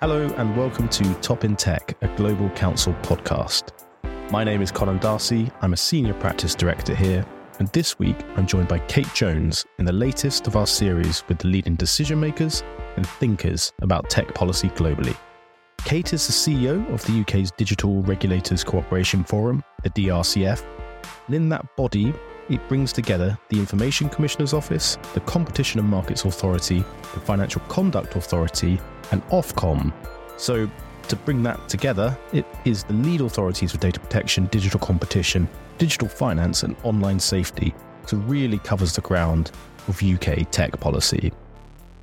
Hello, and welcome to Top in Tech, a Global Counsel podcast. My name is Conan D'Arcy. I'm a Senior Practice Director here, and this week I'm joined by Kate Jones in the latest of our series with the leading decision makers and thinkers about tech policy globally. Kate is the CEO of the UK's Digital Regulators Cooperation Forum, the DRCF, and in that body, it brings together the Information Commissioner's Office, the Competition and Markets Authority, the Financial Conduct Authority, and Ofcom. So, to bring that together, it is the lead authorities for data protection, digital competition, digital finance, and online safety. So, really covers the ground of UK tech policy.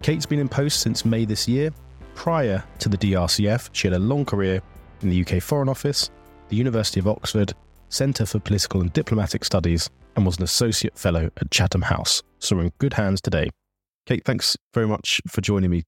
Kate's been in post since May this year. Prior to the DRCF, she had a long career in the UK Foreign Office, the University of Oxford, Centre for Political and Diplomatic Studies, and was an associate fellow at Chatham House. So we're in good hands today. Kate, thanks very much for joining me.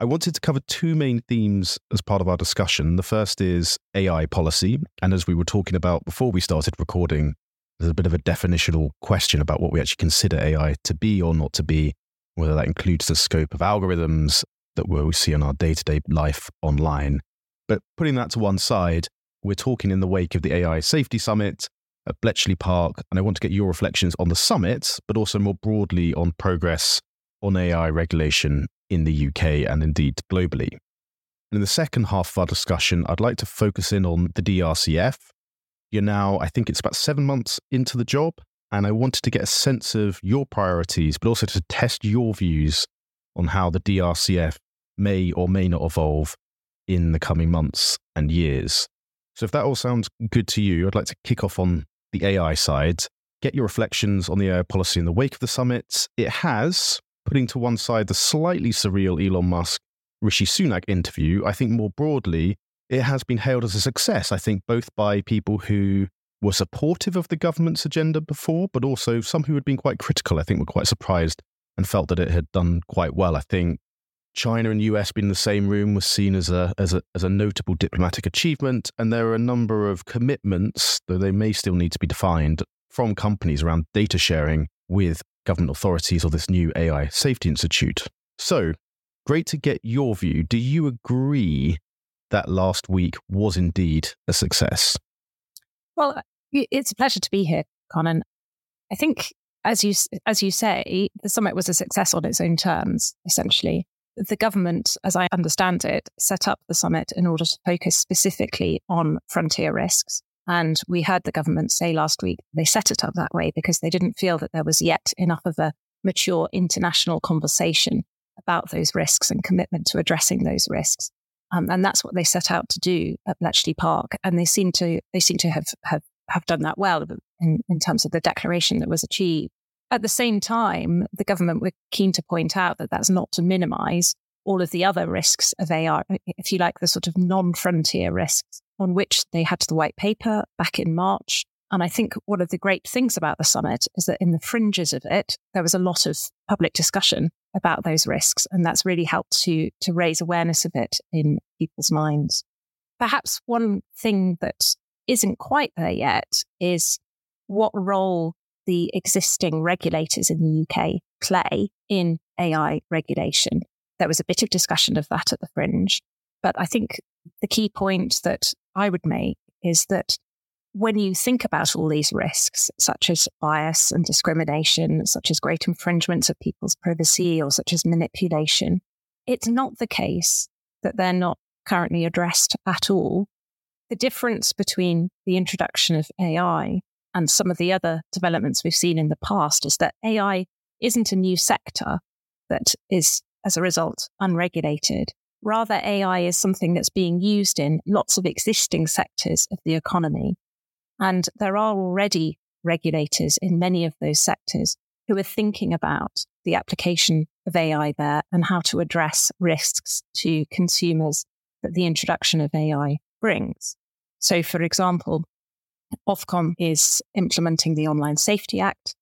I wanted to cover two main themes as part of our discussion. The first is AI policy. And as we were talking about before we started recording, there's a bit of a definitional question about what we actually consider AI to be or not to be, whether that includes the scope of algorithms that we see in our day to day life online. But putting that to one side, we're talking in the wake of the AI Safety Summit at Bletchley Park, and I want to get your reflections on the summit, but also more broadly on progress on AI regulation in the UK and indeed globally. And in the second half of our discussion, I'd like to focus in on the DRCF. You're now, I think it's about seven months into the job, and I wanted to get a sense of your priorities, but also to test your views on how the DRCF may or may not evolve in the coming months and years. So, if that all sounds good to you, I'd like to kick off on the AI side, get your reflections on the AI policy in the wake of the summit. It has, putting to one side the slightly surreal Elon Musk Rishi Sunak interview, I think more broadly, it has been hailed as a success. I think both by people who were supportive of the government's agenda before, but also some who had been quite critical, I think were quite surprised and felt that it had done quite well. I think China and US being in the same room was seen as a, as a as a notable diplomatic achievement, and there are a number of commitments, though they may still need to be defined, from companies around data sharing with government authorities or this new AI Safety Institute. So, great to get your view. Do you agree that last week was indeed a success? Well, uh, it's a pleasure to be here, Conan. I think, as you as you say, the summit was a success on its own terms, essentially the government, as I understand it, set up the summit in order to focus specifically on frontier risks. And we heard the government say last week they set it up that way because they didn't feel that there was yet enough of a mature international conversation about those risks and commitment to addressing those risks. Um, and that's what they set out to do at Bletchley Park. And they seem to they seem to have have, have done that well in, in terms of the declaration that was achieved. At the same time, the government were keen to point out that that's not to minimize all of the other risks of AI, if you like, the sort of non frontier risks on which they had the white paper back in March. And I think one of the great things about the summit is that in the fringes of it, there was a lot of public discussion about those risks. And that's really helped to, to raise awareness of it in people's minds. Perhaps one thing that isn't quite there yet is what role the existing regulators in the UK play in AI regulation. There was a bit of discussion of that at the fringe. But I think the key point that I would make is that when you think about all these risks, such as bias and discrimination, such as great infringements of people's privacy, or such as manipulation, it's not the case that they're not currently addressed at all. The difference between the introduction of AI and some of the other developments we've seen in the past is that AI isn't a new sector that is, as a result, unregulated. Rather, AI is something that's being used in lots of existing sectors of the economy. And there are already regulators in many of those sectors who are thinking about the application of AI there and how to address risks to consumers that the introduction of AI brings. So, for example, Ofcom is implementing the Online Safety Act,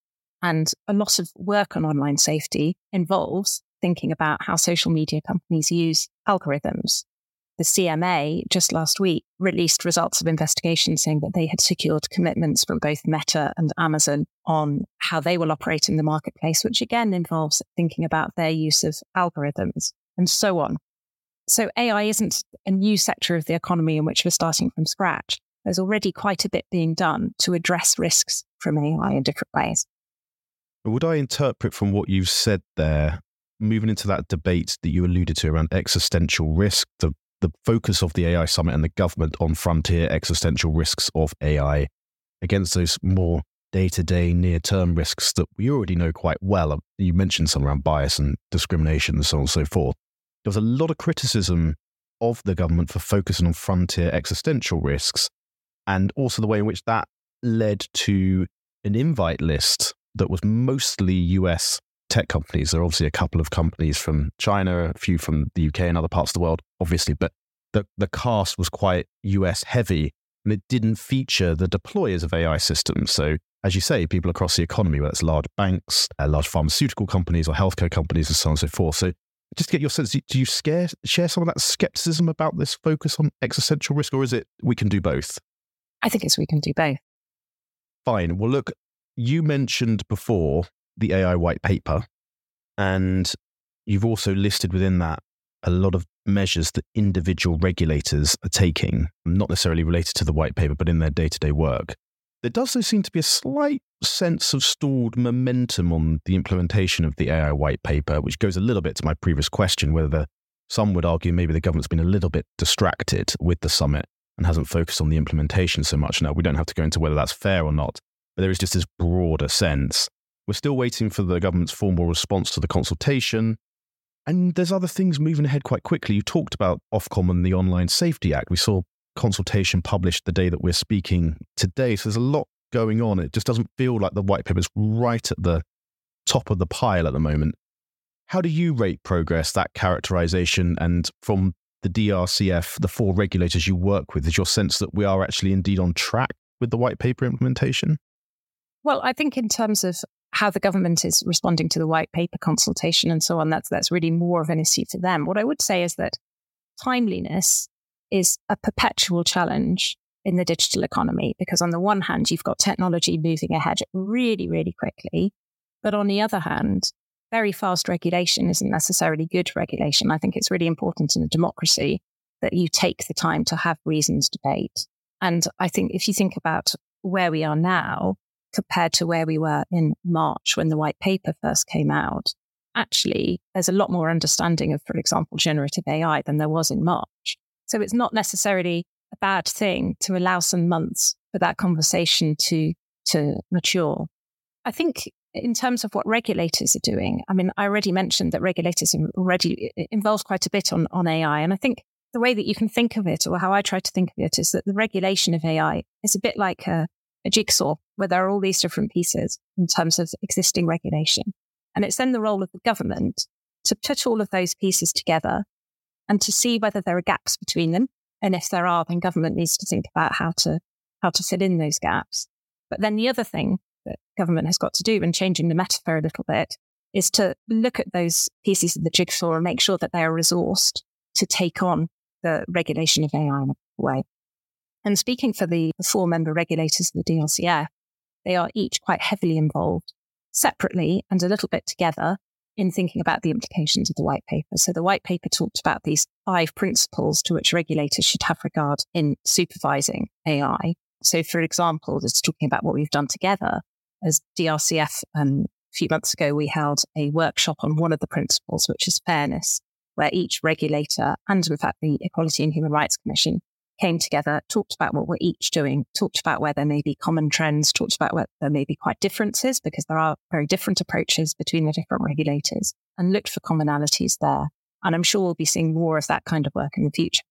and a lot of work on online safety involves thinking about how social media companies use algorithms. The CMA just last week released results of investigations saying that they had secured commitments from both Meta and Amazon on how they will operate in the marketplace, which again involves thinking about their use of algorithms and so on. So AI isn't a new sector of the economy in which we're starting from scratch. There's already quite a bit being done to address risks from AI in different ways. Would I interpret from what you've said there, moving into that debate that you alluded to around existential risk, the, the focus of the AI summit and the government on frontier existential risks of AI against those more day to day, near term risks that we already know quite well? Uh, you mentioned some around bias and discrimination and so on and so forth. There was a lot of criticism of the government for focusing on frontier existential risks and also the way in which that led to an invite list that was mostly US tech companies. There are obviously a couple of companies from China, a few from the UK and other parts of the world, obviously, but the, the cast was quite US heavy and it didn't feature the deployers of AI systems. So, as you say, people across the economy, whether it's large banks, uh, large pharmaceutical companies, or healthcare companies, and so on and so forth. So, just to get your sense, do you scare, share some of that skepticism about this focus on existential risk, or is it we can do both? I think it's we can do both. Fine. Well, look, you mentioned before the AI white paper, and you've also listed within that a lot of measures that individual regulators are taking, not necessarily related to the white paper, but in their day to day work. There does seem to be a slight sense of stalled momentum on the implementation of the AI white paper, which goes a little bit to my previous question whether the, some would argue maybe the government's been a little bit distracted with the summit and hasn't focused on the implementation so much. Now, we don't have to go into whether that's fair or not, but there is just this broader sense. We're still waiting for the government's formal response to the consultation. And there's other things moving ahead quite quickly. You talked about Ofcom and the Online Safety Act. We saw consultation published the day that we're speaking today. So there's a lot going on. It just doesn't feel like the white paper is right at the top of the pile at the moment. How do you rate progress, that characterization, and from the DRCF, the four regulators you work with, is your sense that we are actually indeed on track with the white paper implementation? Well, I think in terms of how the government is responding to the white paper consultation and so on, that's that's really more of an issue for them. What I would say is that timeliness is a perpetual challenge in the digital economy because on the one hand you've got technology moving ahead really really quickly but on the other hand very fast regulation isn't necessarily good regulation i think it's really important in a democracy that you take the time to have reasons debate and i think if you think about where we are now compared to where we were in March when the white paper first came out, actually, there's a lot more understanding of, for example, generative AI than there was in March. So it's not necessarily a bad thing to allow some months for that conversation to, to mature. I think in terms of what regulators are doing, I mean, I already mentioned that regulators are already involved quite a bit on, on AI. And I think the way that you can think of it, or how I try to think of it, is that the regulation of AI is a bit like a, a jigsaw where there are all these different pieces in terms of existing regulation. And it's then the role of the government to put all of those pieces together and to see whether there are gaps between them. And if there are, then government needs to think about how to, how to fill in those gaps. But then the other thing that government has got to do, and changing the metaphor a little bit, is to look at those pieces of the jigsaw and make sure that they are resourced to take on the regulation of AI in a way. And speaking for the four member regulators of the DRCF, they are each quite heavily involved separately and a little bit together in thinking about the implications of the white paper. So the white paper talked about these five principles to which regulators should have regard in supervising AI. So for example, it's talking about what we've done together as DRCF. Um, a few months ago, we held a workshop on one of the principles, which is fairness, where each regulator and in fact the Equality and Human Rights Commission came together, talked about what we're each doing, talked about where there may be common trends, talked about where there may be quite differences because there are very different approaches between the different regulators and looked for commonalities there. And I'm sure we'll be seeing more of that kind of work in the future.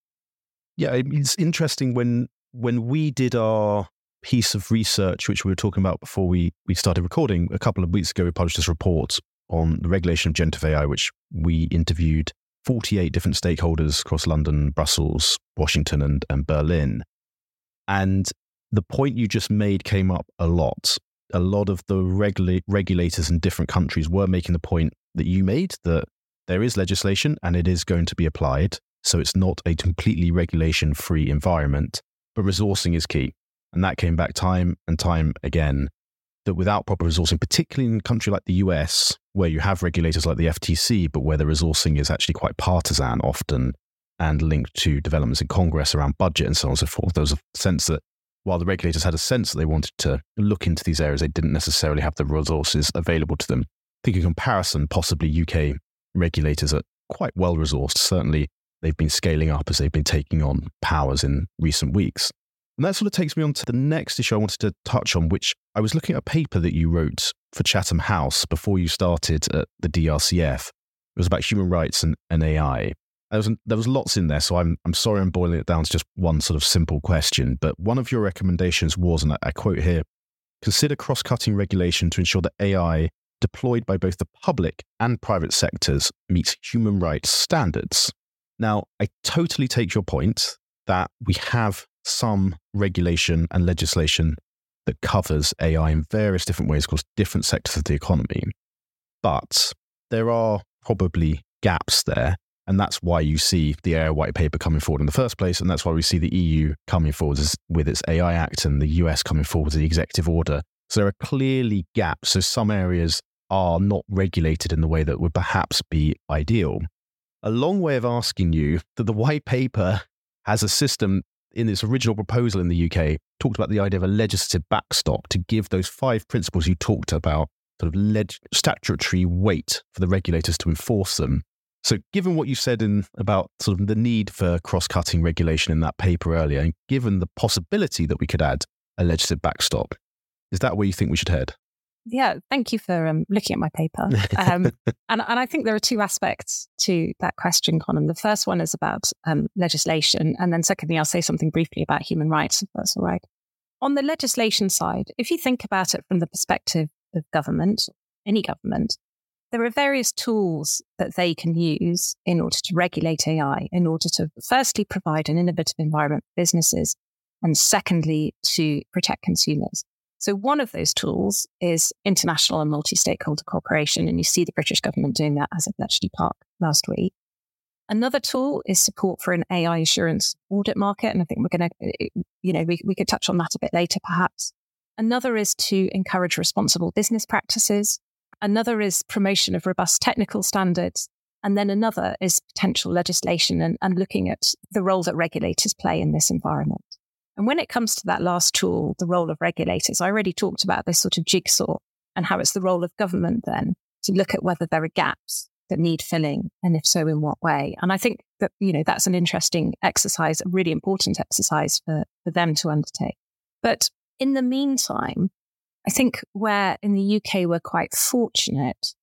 Yeah, it's interesting when when we did our piece of research, which we were talking about before we, we started recording a couple of weeks ago, we published this report on the regulation of generative AI, which we interviewed 48 different stakeholders across London, Brussels, Washington, and, and Berlin. And the point you just made came up a lot. A lot of the regula- regulators in different countries were making the point that you made that there is legislation and it is going to be applied. So it's not a completely regulation free environment, but resourcing is key. And that came back time and time again that without proper resourcing, particularly in a country like the US, where you have regulators like the FTC, but where the resourcing is actually quite partisan often, and linked to developments in Congress around budget and so on and so forth. There was a sense that while the regulators had a sense that they wanted to look into these areas, they didn't necessarily have the resources available to them. I think in comparison, possibly UK regulators are quite well resourced. Certainly, they've been scaling up as they've been taking on powers in recent weeks. And that sort of takes me on to the next issue I wanted to touch on, which I was looking at a paper that you wrote for Chatham House before you started at the DRCF. It was about human rights and, and AI. There was, there was lots in there, so I'm, I'm sorry I'm boiling it down to just one sort of simple question. But one of your recommendations was, and I, I quote here consider cross cutting regulation to ensure that AI deployed by both the public and private sectors meets human rights standards. Now, I totally take your point that we have some regulation and legislation that covers AI in various different ways across different sectors of the economy. But there are probably gaps there. And that's why you see the AI white paper coming forward in the first place. And that's why we see the EU coming forward with its AI Act and the US coming forward with the executive order. So there are clearly gaps. So some areas are not regulated in the way that would perhaps be ideal. A long way of asking you that the white paper has a system in its original proposal in the UK, talked about the idea of a legislative backstop to give those five principles you talked about sort of leg- statutory weight for the regulators to enforce them. So, given what you said in about sort of the need for cross-cutting regulation in that paper earlier, and given the possibility that we could add a legislative backstop, is that where you think we should head? Yeah, thank you for um, looking at my paper. Um, and, and I think there are two aspects to that question, Conan. The first one is about um, legislation. And then, secondly, I'll say something briefly about human rights, if that's all right. On the legislation side, if you think about it from the perspective of government, any government, there are various tools that they can use in order to regulate AI, in order to firstly provide an innovative environment for businesses, and secondly, to protect consumers. So one of those tools is international and multi-stakeholder cooperation. And you see the British government doing that as of Bletchley Park last week. Another tool is support for an AI assurance audit market. And I think we're going to, uh, uh, you know, we, we could touch on that a bit later, perhaps. Another is to encourage responsible business practices. Another is promotion of robust technical standards. And then another is potential legislation and, and looking at the role that regulators play in this environment. And when it comes to that last tool, the role of regulators, I already talked about this sort of jigsaw and how it's the role of government then to look at whether there are gaps that need filling and if so in what way. And i think that you know that's an interesting exercise a really important exercise for, for them to undertake. But in the meantime i think where in the uk we're quite fortunate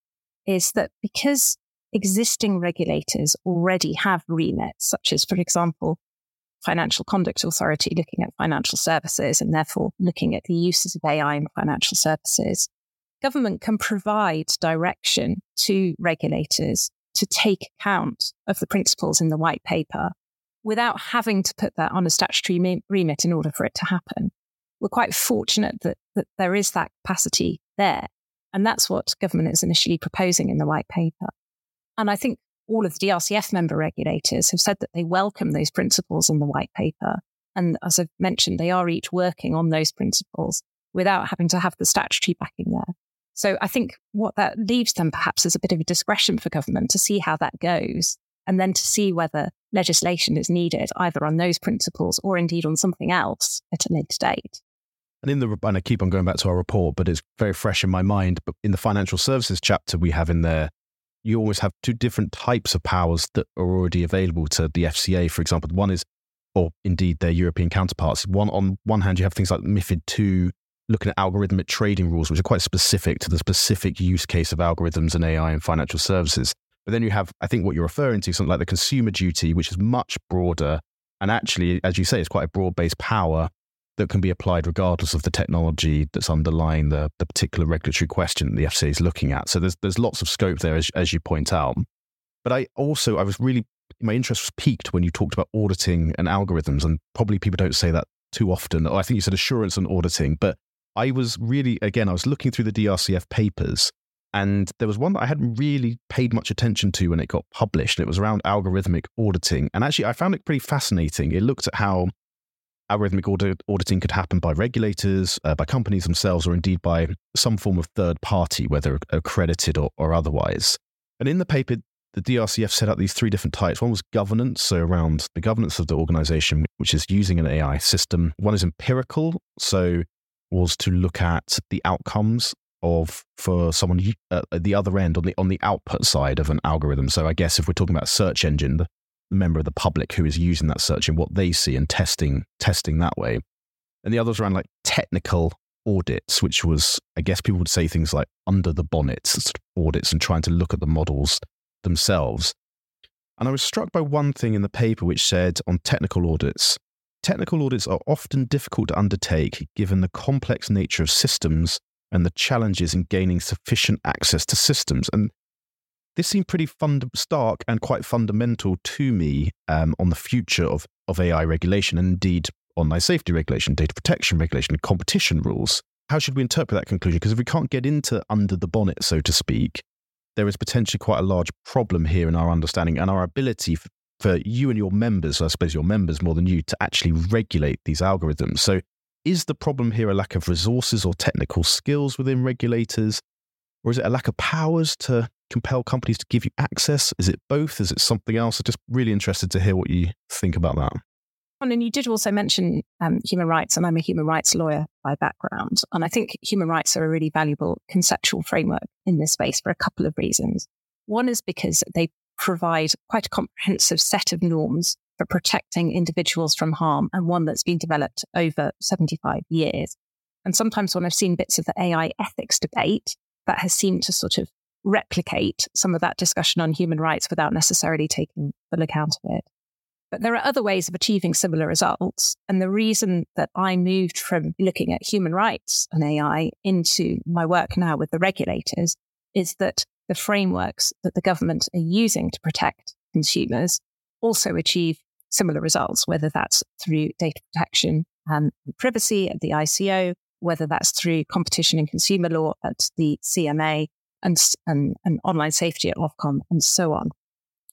is that because existing regulators already have remits such as for example Financial Conduct Authority looking at financial services and therefore looking at the uses of AI in financial services, government can provide direction to regulators to take account of the principles in the white paper without having to put that on a statutory remit in order for it to happen. We're quite fortunate that, that there is that capacity there. And that's what government is initially proposing in the white paper. And I think all of the DRCF member regulators have said that they welcome those principles in the white paper. And as I've mentioned, they are each working on those principles without having to have the statutory backing there. So I think what that leaves them perhaps is a bit of a discretion for government to see how that goes and then to see whether legislation is needed either on those principles or indeed on something else at a later date. And in the and I keep on going back to our report, but it's very fresh in my mind. But in the financial services chapter, we have in there you always have two different types of powers that are already available to the FCA. For example, one is, or indeed their European counterparts. One on one hand, you have things like MiFID two, looking at algorithmic trading rules, which are quite specific to the specific use case of algorithms and AI in financial services. But then you have, I think, what you're referring to, something like the consumer duty, which is much broader. And actually, as you say, it's quite a broad based power that can be applied regardless of the technology that's underlying the, the particular regulatory question the FCA is looking at. So there's there's lots of scope there, as, as you point out. But I also I was really my interest was piqued when you talked about auditing and algorithms, and probably people don't say that too often. I think you said assurance and auditing, but I was really again I was looking through the DRCF papers, and there was one that I hadn't really paid much attention to when it got published. And it was around algorithmic auditing, and actually I found it pretty fascinating. It looked at how algorithmic audit, auditing could happen by regulators, uh, by companies themselves, or indeed by some form of third party, whether accredited or, or otherwise. And in the paper, the DRCF set out these three different types. One was governance, so around the governance of the organization, which is using an AI system. One is empirical, so was to look at the outcomes of for someone uh, at the other end on the on the output side of an algorithm. So I guess if we're talking about search engine, the member of the public who is using that search and what they see and testing testing that way. And the others around like technical audits, which was I guess people would say things like under the bonnet sort of audits and trying to look at the models themselves. And I was struck by one thing in the paper which said on technical audits, technical audits are often difficult to undertake given the complex nature of systems and the challenges in gaining sufficient access to systems. And this seemed pretty fund- stark and quite fundamental to me um, on the future of, of AI regulation and indeed online safety regulation, data protection regulation, competition rules. How should we interpret that conclusion? Because if we can't get into under the bonnet, so to speak, there is potentially quite a large problem here in our understanding and our ability for, for you and your members, I suppose your members more than you, to actually regulate these algorithms. So, is the problem here a lack of resources or technical skills within regulators? Or is it a lack of powers to compel companies to give you access? Is it both? Is it something else? I'm just really interested to hear what you think about that. And you did also mention um, human rights, and I'm a human rights lawyer by background. And I think human rights are a really valuable conceptual framework in this space for a couple of reasons. One is because they provide quite a comprehensive set of norms for protecting individuals from harm, and one that's been developed over 75 years. And sometimes when I've seen bits of the AI ethics debate, that has seemed to sort of replicate some of that discussion on human rights without necessarily taking full account of it. But there are other ways of achieving similar results. And the reason that I moved from looking at human rights and AI into my work now with the regulators is that the frameworks that the government are using to protect consumers also achieve similar results, whether that's through data protection and privacy at the ICO, whether that's through competition and consumer law at the CMA and, and, and online safety at Ofcom and so on.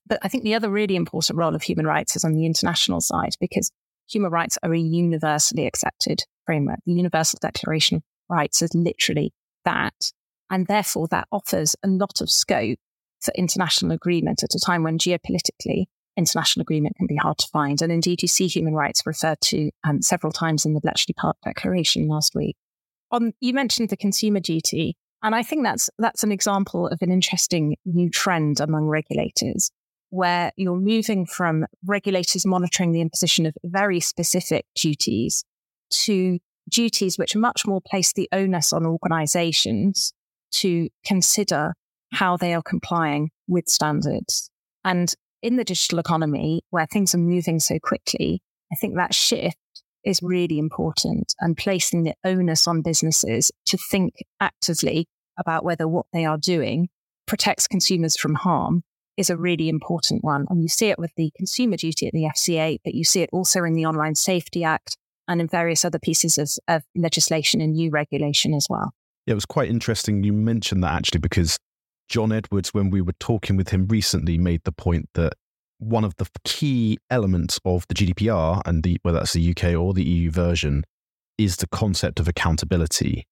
But I think the other really important role of human rights is on the international side because human rights are a universally accepted framework. The Universal Declaration of Rights is literally that. And therefore, that offers a lot of scope for international agreement at a time when geopolitically international agreement can be hard to find. And indeed, you see human rights referred to um, several times in the Bletchley Park Declaration last week. On, you mentioned the consumer duty, and I think that's that's an example of an interesting new trend among regulators where you're moving from regulators monitoring the imposition of very specific duties to duties which much more place the onus on organizations to consider how they are complying with standards. And in the digital economy, where things are moving so quickly, I think that shift is really important and placing the onus on businesses to think actively about whether what they are doing protects consumers from harm is a really important one. And you see it with the consumer duty at the FCA, but you see it also in the Online Safety Act and in various other pieces of, of legislation and new regulation as well. Yeah, it was quite interesting you mentioned that actually, because John Edwards, when we were talking with him recently, made the point that one of the key elements of the GDPR and the whether that's the UK or the EU version is the concept of accountability.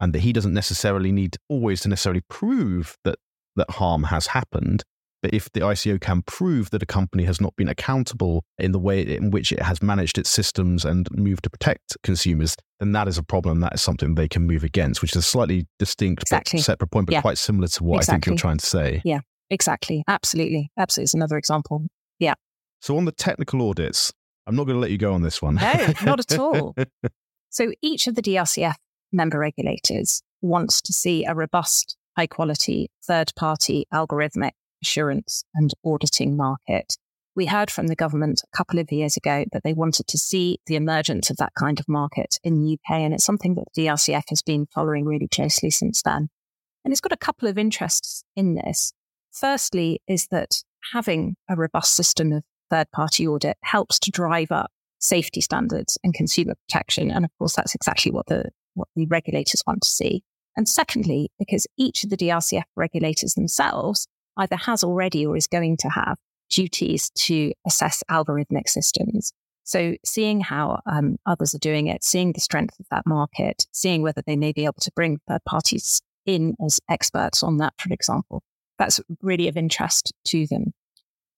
And that he doesn't necessarily need always to necessarily prove that that harm has happened, but if the ICO can prove that a company has not been accountable in the way in which it has managed its systems and moved to protect consumers, then that is a problem. That is something they can move against, which is a slightly distinct exactly. separate point, but yeah. quite similar to what exactly. I think you're trying to say. Yeah, exactly. Absolutely. Absolutely. It's another example. Yeah. So on the technical audits, I'm not going to let you go on this one. No, not at all. so each of the DRCF member regulators wants to see a robust, high quality, third party algorithmic assurance and auditing market. We heard from the government a couple of years ago that they wanted to see the emergence of that kind of market in the UK. And it's something that the DRCF has been following really closely since then. And it's got a couple of interests in this. Firstly, is that having a robust system of third party audit helps to drive up safety standards and consumer protection. And of course, that's exactly what the, what the regulators want to see. And secondly, because each of the DRCF regulators themselves either has already or is going to have duties to assess algorithmic systems. So seeing how um, others are doing it, seeing the strength of that market, seeing whether they may be able to bring third parties in as experts on that, for example, that's really of interest to them.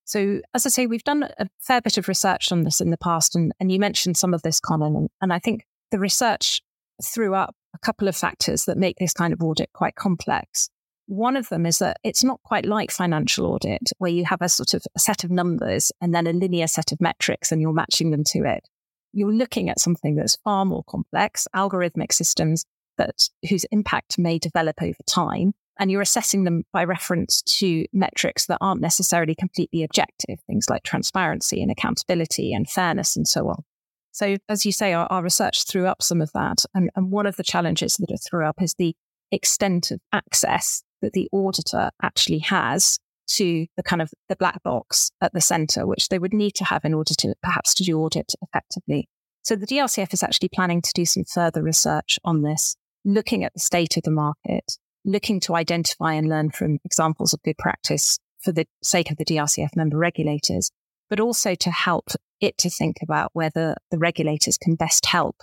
So, as I say, we've done a fair bit of research on this in the past, and, and you mentioned some of this, Conan, and, and I think the research threw up a couple of factors that make this kind of audit quite complex. One of them is that it's not quite like financial audit, where you have a sort of set of numbers and then a linear set of metrics and you're matching them to it. You're looking at something that's far more complex, algorithmic systems that whose impact may develop over time and you're assessing them by reference to metrics that aren't necessarily completely objective, things like transparency and accountability and fairness and so on. So, as you say, our, our research threw up some of that. And, and one of the challenges that it threw up is the extent of access that the auditor actually has to the kind of the black box at the center, which they would need to have in order to perhaps to do audit effectively. So the DRCF is actually planning to do some further research on this, looking at the state of the market, looking to identify and learn from examples of good practice for the sake of the DRCF member regulators, but also to help it to think about whether the regulators can best help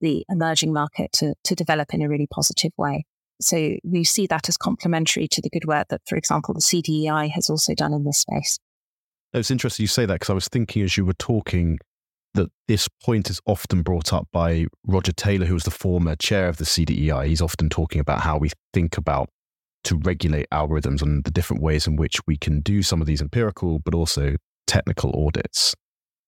the emerging market to, to develop in a really positive way. So we see that as complementary to the good work that, for example, the CDEI has also done in this space. It's interesting you say that because I was thinking as you were talking that this point is often brought up by Roger Taylor, who was the former chair of the CDEI. He's often talking about how we think about to regulate algorithms and the different ways in which we can do some of these empirical, but also technical audits.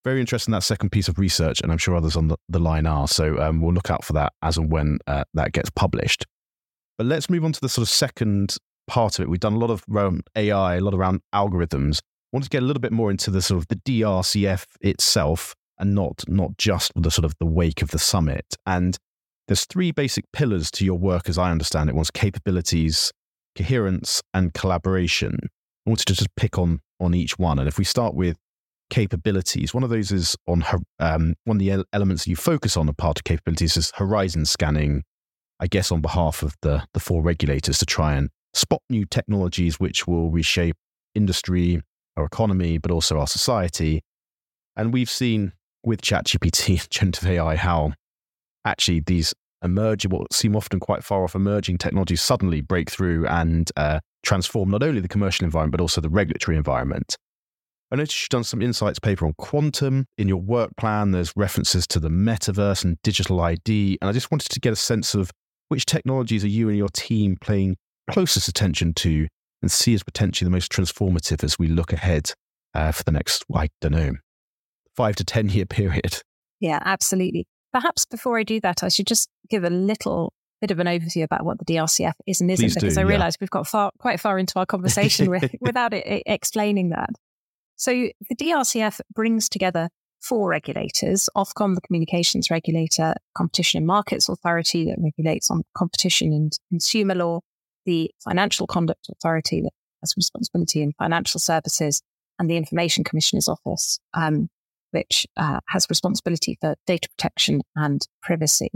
Very interesting that second piece of research, and I'm sure others on the, the line are. So um, we'll look out for that as and when uh, that gets published. But let's move on to the sort of second part of it. We've done a lot of around AI, a lot around algorithms. I want to get a little bit more into the sort of the DRCF itself and not not just the sort of the wake of the summit. And there's three basic pillars to your work, as I understand it. One's capabilities, coherence, and collaboration. I wanted to just pick on on each one. And if we start with capabilities, one of those is on um, one of the elements you focus on. A part of capabilities is horizon scanning. I guess on behalf of the the four regulators to try and spot new technologies which will reshape industry, our economy, but also our society. And we've seen with ChatGPT, generative AI, how actually these emerging, what seem often quite far off emerging technologies suddenly break through and uh, transform not only the commercial environment, but also the regulatory environment. I noticed you've done some insights paper on quantum. In your work plan, there's references to the metaverse and digital ID. And I just wanted to get a sense of which technologies are you and your team paying closest attention to and see as potentially the most transformative as we look ahead uh, for the next, I don't know, five to 10 year period. Yeah, absolutely. Perhaps before I do that, I should just give a little bit of an overview about what the DRCF is and isn't, Please because do, I yeah. realize we've got far, quite far into our conversation with, without it, it explaining that. So the DRCF brings together four regulators Ofcom, the communications regulator, Competition and Markets Authority that regulates on competition and consumer law, the Financial Conduct Authority that has responsibility in financial services, and the Information Commissioner's Office, um, which uh, has responsibility for data protection and privacy.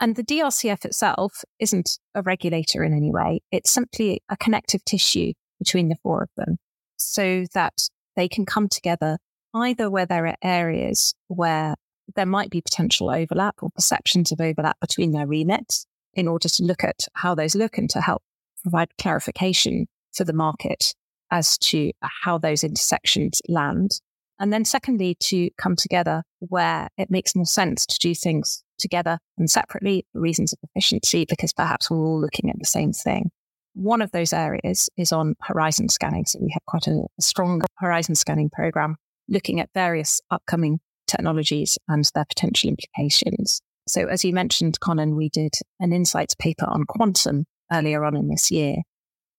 And the DRCF itself isn't a regulator in any way. It's simply a connective tissue between the four of them so that they can come together either where there are areas where there might be potential overlap or perceptions of overlap between their remits in order to look at how those look and to help provide clarification for the market as to how those intersections land. And then secondly, to come together where it makes more sense to do things together and separately for reasons of efficiency, because perhaps we're all looking at the same thing. One of those areas is on horizon scanning. So we have quite a, a strong horizon scanning program looking at various upcoming technologies and their potential implications. So as you mentioned, Conan, we did an insights paper on quantum earlier on in this year.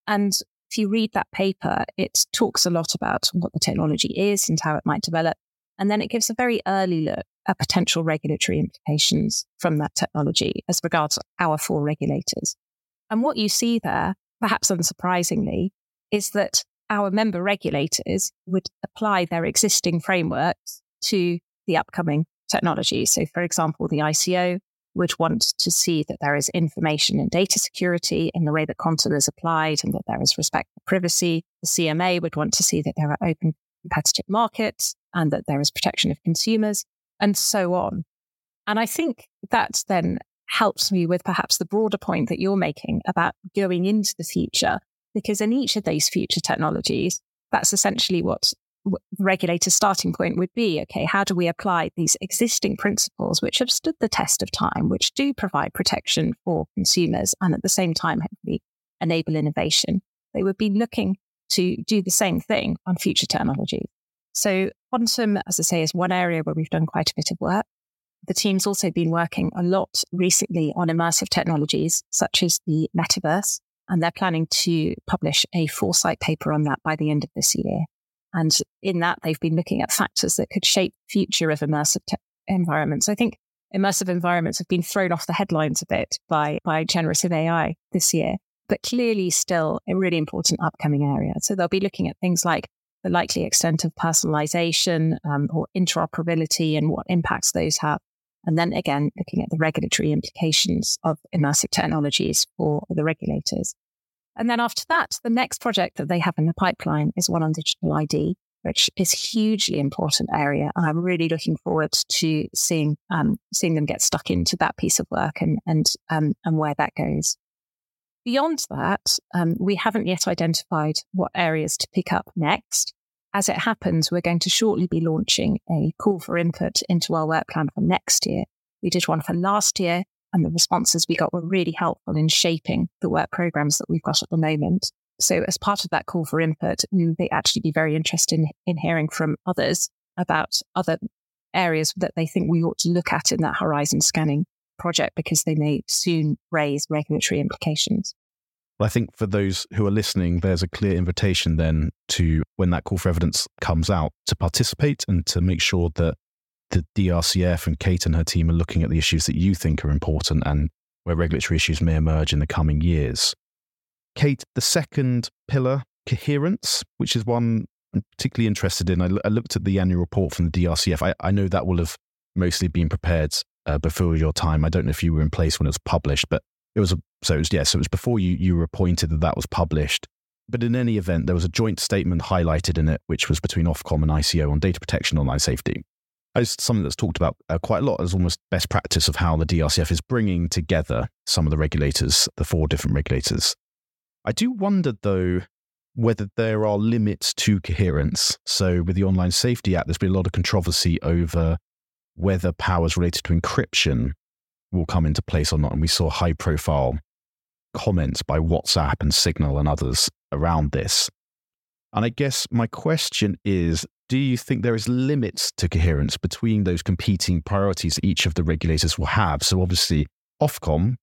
And if you read that paper, it talks a lot about what the technology is and how it might develop. And then it gives a very early look at potential regulatory implications from that technology as regards our four regulators. And what you see there, perhaps unsurprisingly, is that our member regulators would apply their existing frameworks to the upcoming technology. So, for example, the ICO would want to see that there is information and data security in the way that quantum is applied and that there is respect for privacy. The CMA would want to see that there are open competitive markets and that there is protection of consumers and so on. And I think that then helps me with perhaps the broader point that you're making about going into the future because in each of those future technologies, that's essentially what the regulator's starting point would be okay, how do we apply these existing principles which have stood the test of time, which do provide protection for consumers and at the same time hopefully enable innovation? They would be looking to do the same thing on future technologies. So, quantum, as I say, is one area where we've done quite a bit of work. The team's also been working a lot recently on immersive technologies such as the metaverse, and they're planning to publish a foresight paper on that by the end of this year. And in that, they've been looking at factors that could shape the future of immersive te- environments. I think immersive environments have been thrown off the headlines a bit by, by generative AI this year, but clearly still a really important upcoming area. So they'll be looking at things like the likely extent of personalization um, or interoperability and what impacts those have. And then again, looking at the regulatory implications of immersive technologies for the regulators. And then after that, the next project that they have in the pipeline is one on digital ID, which is hugely important area. And I'm really looking forward to seeing um, seeing them get stuck into that piece of work and and um, and where that goes. Beyond that, um, we haven't yet identified what areas to pick up next. As it happens, we're going to shortly be launching a call for input into our work plan for next year. We did one for last year, and the responses we got were really helpful in shaping the work programs that we've got at the moment. So, as part of that call for input, we would actually be very interested in, in hearing from others about other areas that they think we ought to look at in that horizon scanning project because they may soon raise regulatory implications. Well, I think for those who are listening, there's a clear invitation then to, when that call for evidence comes out, to participate and to make sure that the DRCF and Kate and her team are looking at the issues that you think are important and where regulatory issues may emerge in the coming years. Kate, the second pillar, coherence, which is one I'm particularly interested in. I, I looked at the annual report from the DRCF. I, I know that will have mostly been prepared uh, before your time. I don't know if you were in place when it was published, but it was a, so it was, yes, yeah, so it was before you you were appointed that that was published. But in any event, there was a joint statement highlighted in it, which was between Ofcom and ICO on data protection, online safety. It's something that's talked about uh, quite a lot as almost best practice of how the DRCF is bringing together some of the regulators, the four different regulators. I do wonder, though, whether there are limits to coherence. So, with the Online Safety Act, there's been a lot of controversy over whether powers related to encryption will come into place or not. And we saw high profile comments by WhatsApp and Signal and others around this. And I guess my question is do you think there is limits to coherence between those competing priorities each of the regulators will have? So obviously, Ofcom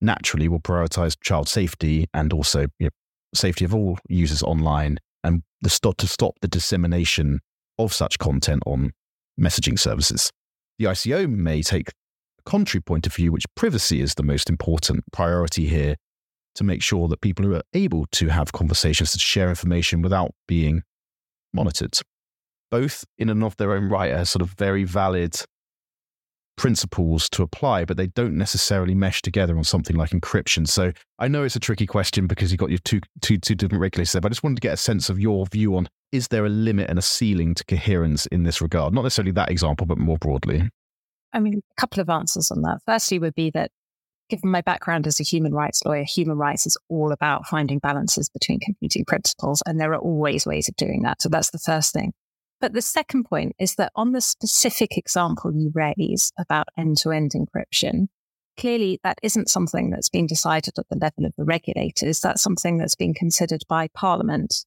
naturally will prioritize child safety and also you know, safety of all users online and the to stop the dissemination of such content on messaging services. The ICO may take contrary point of view, which privacy is the most important priority here to make sure that people are able to have conversations to share information without being monitored. Both in and of their own right are sort of very valid principles to apply, but they don't necessarily mesh together on something like encryption. So I know it's a tricky question because you've got your two, two, two different regulators there, but I just wanted to get a sense of your view on is there a limit and a ceiling to coherence in this regard? Not necessarily that example, but more broadly. I mean, a couple of answers on that. Firstly, would be that given my background as a human rights lawyer, human rights is all about finding balances between competing principles, and there are always ways of doing that. So that's the first thing. But the second point is that on the specific example you raise about end to end encryption, clearly that isn't something that's been decided at the level of the regulators. That's something that's been considered by Parliament.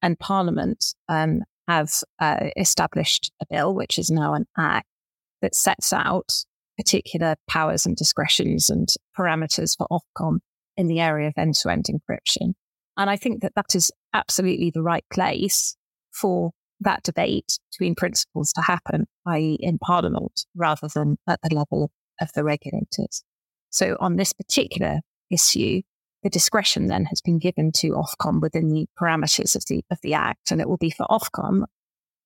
And Parliament um, have uh, established a bill, which is now an act, that sets out particular powers and discretions and parameters for Ofcom in the area of end to end encryption. And I think that that is absolutely the right place for that debate between principles to happen, i.e., in Parliament rather than at the level of the regulators. So, on this particular issue, the discretion then has been given to Ofcom within the parameters of the of the Act, and it will be for Ofcom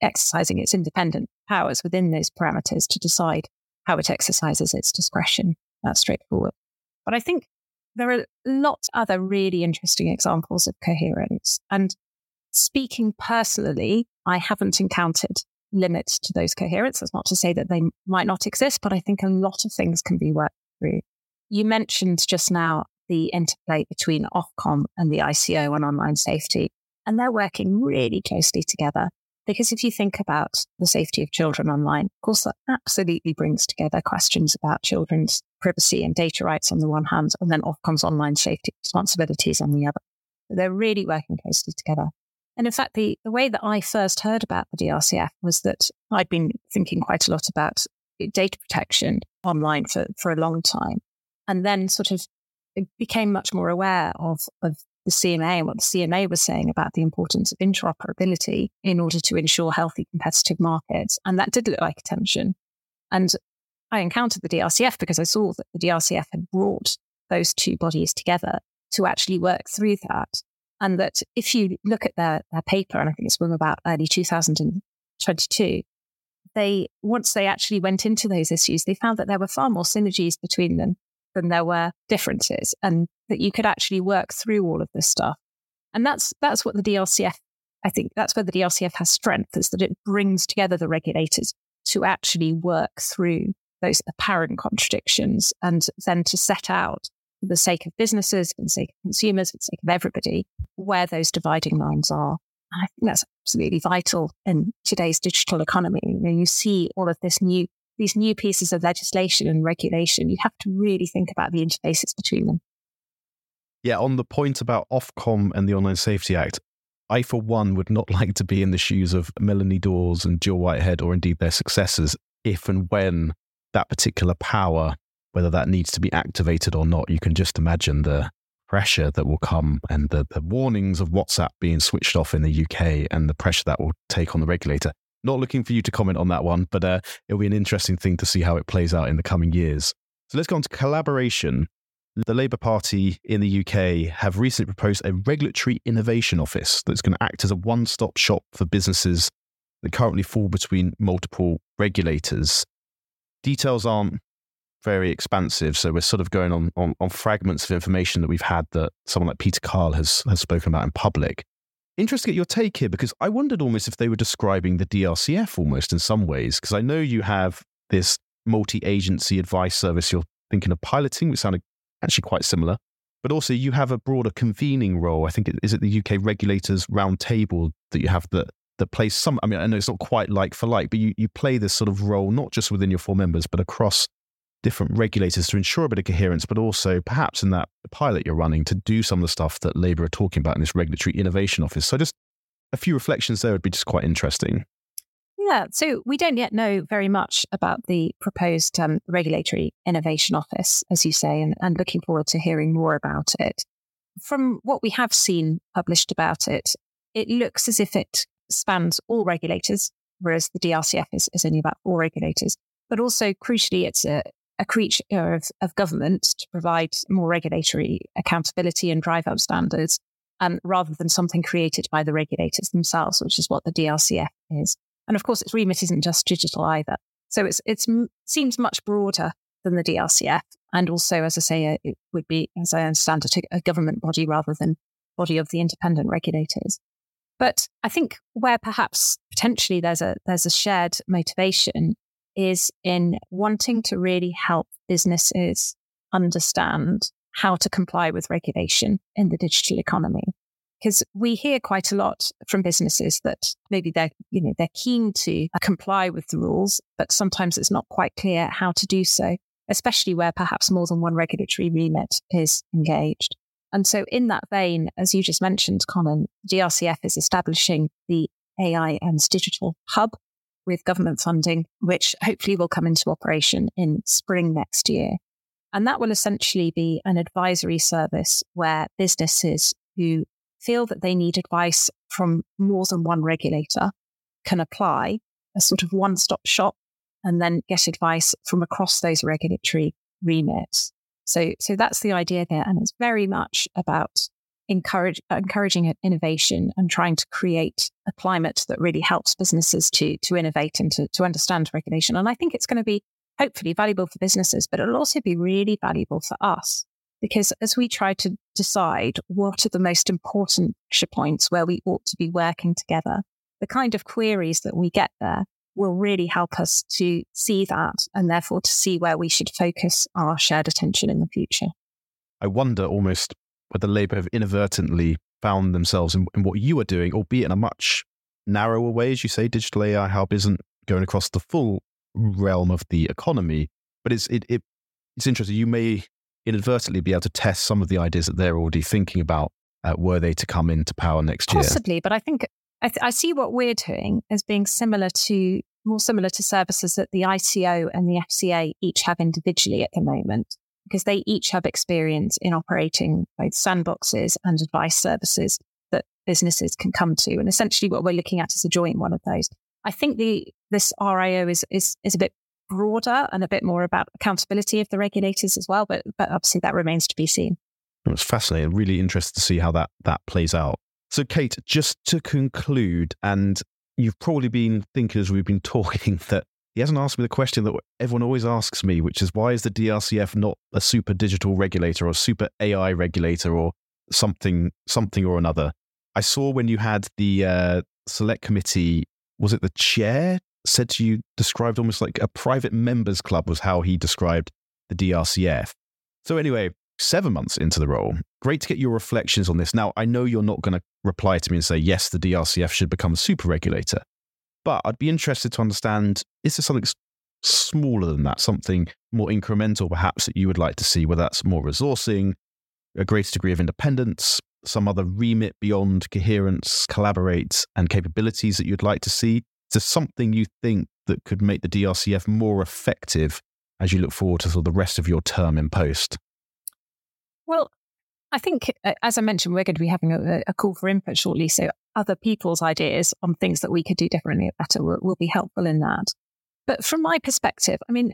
exercising its independent powers within those parameters to decide how it exercises its discretion. That's straightforward. But I think there are lots other really interesting examples of coherence. And speaking personally, I haven't encountered limits to those coherence. That's not to say that they might not exist, but I think a lot of things can be worked through. You mentioned just now the interplay between Ofcom and the ICO on online safety. And they're working really closely together. Because if you think about the safety of children online, of course, that absolutely brings together questions about children's privacy and data rights on the one hand, and then Ofcom's online safety responsibilities on the other. They're really working closely together. And in fact, the, the way that I first heard about the DRCF was that I'd been thinking quite a lot about data protection online for, for a long time. And then sort of became much more aware of, of the CMA and what the CMA was saying about the importance of interoperability in order to ensure healthy competitive markets. And that did look like a tension. And I encountered the DRCF because I saw that the DRCF had brought those two bodies together to actually work through that. And that if you look at their, their paper, and I think it's from about early 2022, they, once they actually went into those issues, they found that there were far more synergies between them than there were differences and that you could actually work through all of this stuff. And that's, that's what the DRCF, I think that's where the DRCF has strength is that it brings together the regulators to actually work through those apparent contradictions and then to set out for the sake of businesses, for the sake of consumers, for the sake of everybody, where those dividing lines are. And I think that's absolutely vital in today's digital economy. You, know, you see all of this new these new pieces of legislation and regulation, you have to really think about the interfaces between them. Yeah, on the point about Ofcom and the Online Safety Act, I, for one, would not like to be in the shoes of Melanie Dawes and Gill Whitehead or indeed their successors if and when that particular power, whether that needs to be activated or not, you can just imagine the pressure that will come and the, the warnings of WhatsApp being switched off in the UK and the pressure that will take on the regulator. Not looking for you to comment on that one, but uh, it'll be an interesting thing to see how it plays out in the coming years. So let's go on to collaboration. The Labour Party in the UK have recently proposed a regulatory innovation office that's going to act as a one stop shop for businesses that currently fall between multiple regulators. Details aren't very expansive, so we're sort of going on, on, on fragments of information that we've had that someone like Peter Kyle has, has spoken about in public interested your take here because I wondered almost if they were describing the DRCF almost in some ways, because I know you have this multi agency advice service you're thinking of piloting, which sounded actually quite similar. But also, you have a broader convening role. I think it, is it the UK regulators roundtable that you have that that plays some. I mean, I know it's not quite like for like, but you, you play this sort of role not just within your four members, but across different regulators to ensure a bit of coherence, but also perhaps in that pilot you're running to do some of the stuff that Labour are talking about in this regulatory innovation office. So just a few reflections there would be just quite interesting. Yeah, so we don't yet know very much about the proposed um, regulatory innovation office, as you say, and, and looking forward to hearing more about it. From what we have seen published about it, it looks as if it spans all regulators, whereas the DRCF is, is only about all regulators. But also, crucially, it's a, a creature of, of government to provide more regulatory accountability and drive up standards, um, rather than something created by the regulators themselves, which is what the DRCF is. And of course, its remit isn't just digital either. So it it's seems much broader than the DRCF, and also, as I say, it would be, as I understand it, a government body rather than body of the independent regulators. But I think where perhaps potentially there's a there's a shared motivation is in wanting to really help businesses understand how to comply with regulation in the digital economy. Because we hear quite a lot from businesses that maybe they're, you know, they're keen to comply with the rules, but sometimes it's not quite clear how to do so, especially where perhaps more than one regulatory remit is engaged. And so in that vein, as you just mentioned, Conan, DRCF is establishing the AI and Digital Hub, with government funding, which hopefully will come into operation in spring next year. And that will essentially be an advisory service where businesses who feel that they need advice from more than one regulator can apply a sort of one stop shop and then get advice from across those regulatory remits. So, so that's the idea there. And it's very much about encourage, uh, encouraging innovation and trying to create a climate that really helps businesses to, to innovate and to, to understand regulation. And I think it's going to be hopefully valuable for businesses, but it'll also be really valuable for us because as we try to decide what are the most important points where we ought to be working together, the kind of queries that we get there will really help us to see that and therefore to see where we should focus our shared attention in the future. I wonder almost whether Labour have inadvertently found themselves in, in what you are doing, albeit in a much narrower way, as you say, digital AI help isn't going across the full realm of the economy. But it's it, it it's interesting. You may inadvertently be able to test some of the ideas that they're already thinking about uh, were they to come into power next year. Possibly, but I think I, th- I see what we're doing as being similar to more similar to services that the ICO and the FCA each have individually at the moment, because they each have experience in operating both sandboxes and advice services that businesses can come to. And essentially, what we're looking at is a joint one of those. I think the this RIO is is is a bit broader and a bit more about accountability of the regulators as well, but but obviously that remains to be seen. It's fascinating. Really interested to see how that that plays out. So, Kate, just to conclude, and you've probably been thinking as we've been talking that he hasn't asked me the question that everyone always asks me, which is why is the DRCF not a super digital regulator or super AI regulator or something something or another? I saw when you had the uh, select committee, was it the chair said to you, described almost like a private members club was how he described the DRCF. So anyway, seven months into the role, great to get your reflections on this. Now, I know you're not going to reply to me and say, yes, the DRCF should become a super regulator, but I'd be interested to understand, is there something smaller than that, something more incremental perhaps that you would like to see, whether that's more resourcing, a greater degree of independence, some other remit beyond coherence, collaborate, and capabilities that you'd like to see? Is there something you think that could make the DRCF more effective as you look forward to sort of the rest of your term in post? Well, I think, uh, as I mentioned, we're going to be having a, a, call for input shortly. So other people's ideas on things that we could do differently or better will, will be helpful in that. But from my perspective, I mean,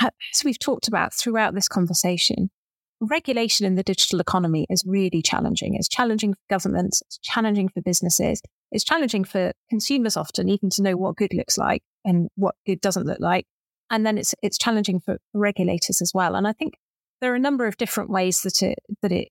as we've talked about throughout this conversation, regulation in the digital economy is really challenging. It's challenging for governments, it's challenging for businesses, it's challenging for consumers often even to know what good looks like and what good doesn't look like. And then it's it's challenging for regulators as well. And I think there are a number of different ways that it that it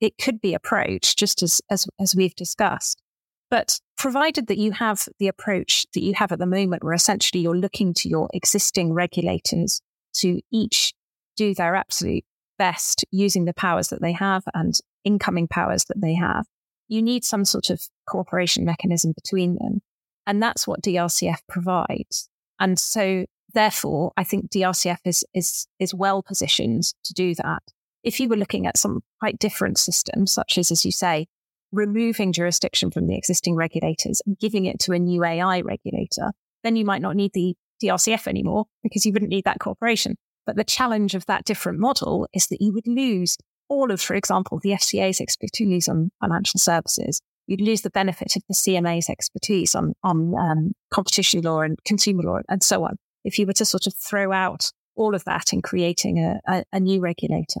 it could be approached, just as as as we've discussed. But provided that you have the approach that you have at the moment, where essentially you're looking to your existing regulators to each do their absolute best using the powers that they have and incoming powers that they have, you need some sort of cooperation mechanism between them. And that's what DRCF provides. And so therefore, I think DRCF is, is, is well positioned to do that. If you were looking at some quite different systems, such as, as you say, removing jurisdiction from the existing regulators and giving it to a new AI regulator, then you might not need the DRCF anymore because you wouldn't need that cooperation. But the challenge of that different model is that you would lose all of, for example, the FCA's expertise on financial services. You'd lose the benefit of the CMA's expertise on, on um, competition law and consumer law and so on. If you were to sort of throw out all of that in creating a, a, a new regulator.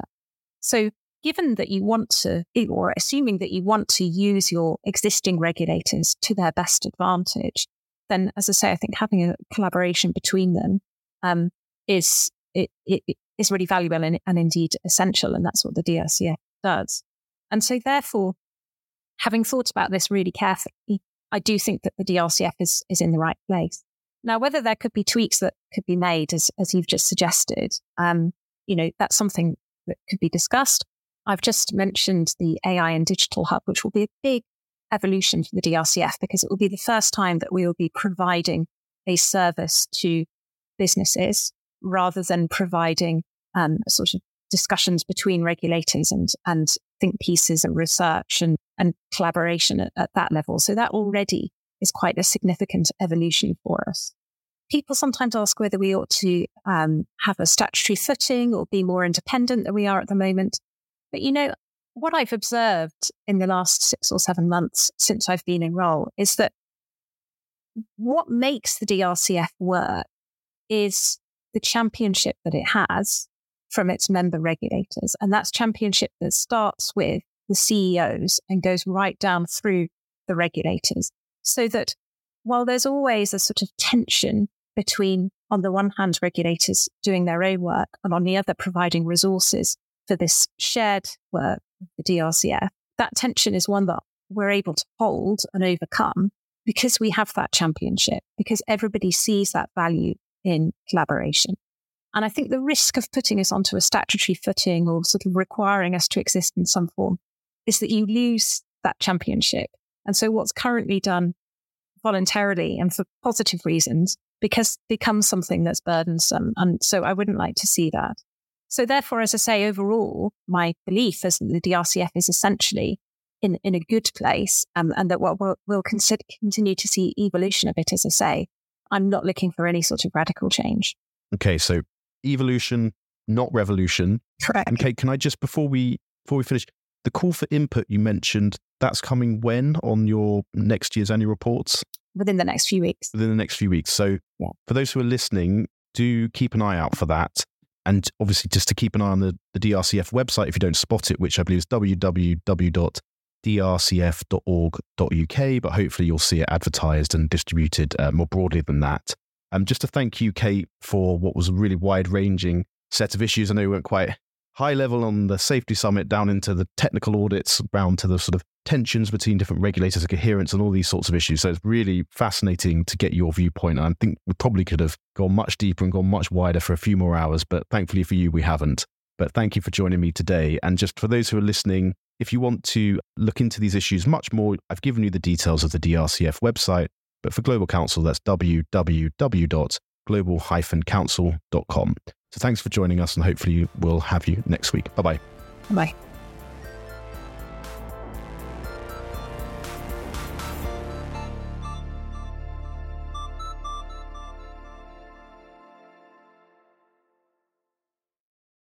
So given that you want to, or assuming that you want to use your existing regulators to their best advantage, then as I say, I think having a collaboration between them um, is it, it, is really valuable and, and indeed essential. And that's what the DRCF does. And so therefore, having thought about this really carefully, I do think that the DRCF is, is in the right place. Now, whether there could be tweaks that could be made, as, as you've just suggested, um, you know, that's something that could be discussed. I've just mentioned the AI and digital hub, which will be a big evolution for the DRCF because it will be the first time that we will be providing a service to businesses rather than providing um, sort of discussions between regulators and, and think pieces and research and, and collaboration at, at that level. So that already is quite a significant evolution for us. People sometimes ask whether we ought to um, have a statutory footing or be more independent than we are at the moment. But you know, what I've observed in the last six or seven months since I've been in role is that what makes the DRCF work is the championship that it has from its member regulators. And that's championship that starts with the CEOs and goes right down through the regulators. So that while there's always a sort of tension between, on the one hand, regulators doing their own work and on the other, providing resources for this shared work, the DRCF, that tension is one that we're able to hold and overcome because we have that championship, because everybody sees that value in collaboration. And I think the risk of putting us onto a statutory footing or sort of requiring us to exist in some form is that you lose that championship. And so what's currently done voluntarily and for positive reasons because becomes something that's burdensome. And so I wouldn't like to see that. So therefore, as I say, overall, my belief is that the DRCF is essentially in, in a good place um, and that what we'll, we'll consider, continue to see evolution of it, as I say. I'm not looking for any sort of radical change. Okay, so evolution, not revolution. Correct. Okay, can I just before we before we finish, the call for input you mentioned that's coming when on your next year's annual reports? Within the next few weeks. Within the next few weeks. So yeah. for those who are listening, do keep an eye out for that. And obviously, just to keep an eye on the, the DRCF website if you don't spot it, which I believe is www.drcf.org.uk. But hopefully, you'll see it advertised and distributed uh, more broadly than that. Um, just to thank you, Kate, for what was a really wide ranging set of issues. I know we weren't quite high level on the safety summit down into the technical audits, down to the sort of tensions between different regulators and coherence and all these sorts of issues. So it's really fascinating to get your viewpoint. And I think we probably could have gone much deeper and gone much wider for a few more hours, but thankfully for you, we haven't. But thank you for joining me today. And just for those who are listening, if you want to look into these issues much more, I've given you the details of the DRCF website. But for Global Counsel, that's www.global-counsel.com. So thanks for joining us, and hopefully we'll have you next week. Bye bye bye. Bye.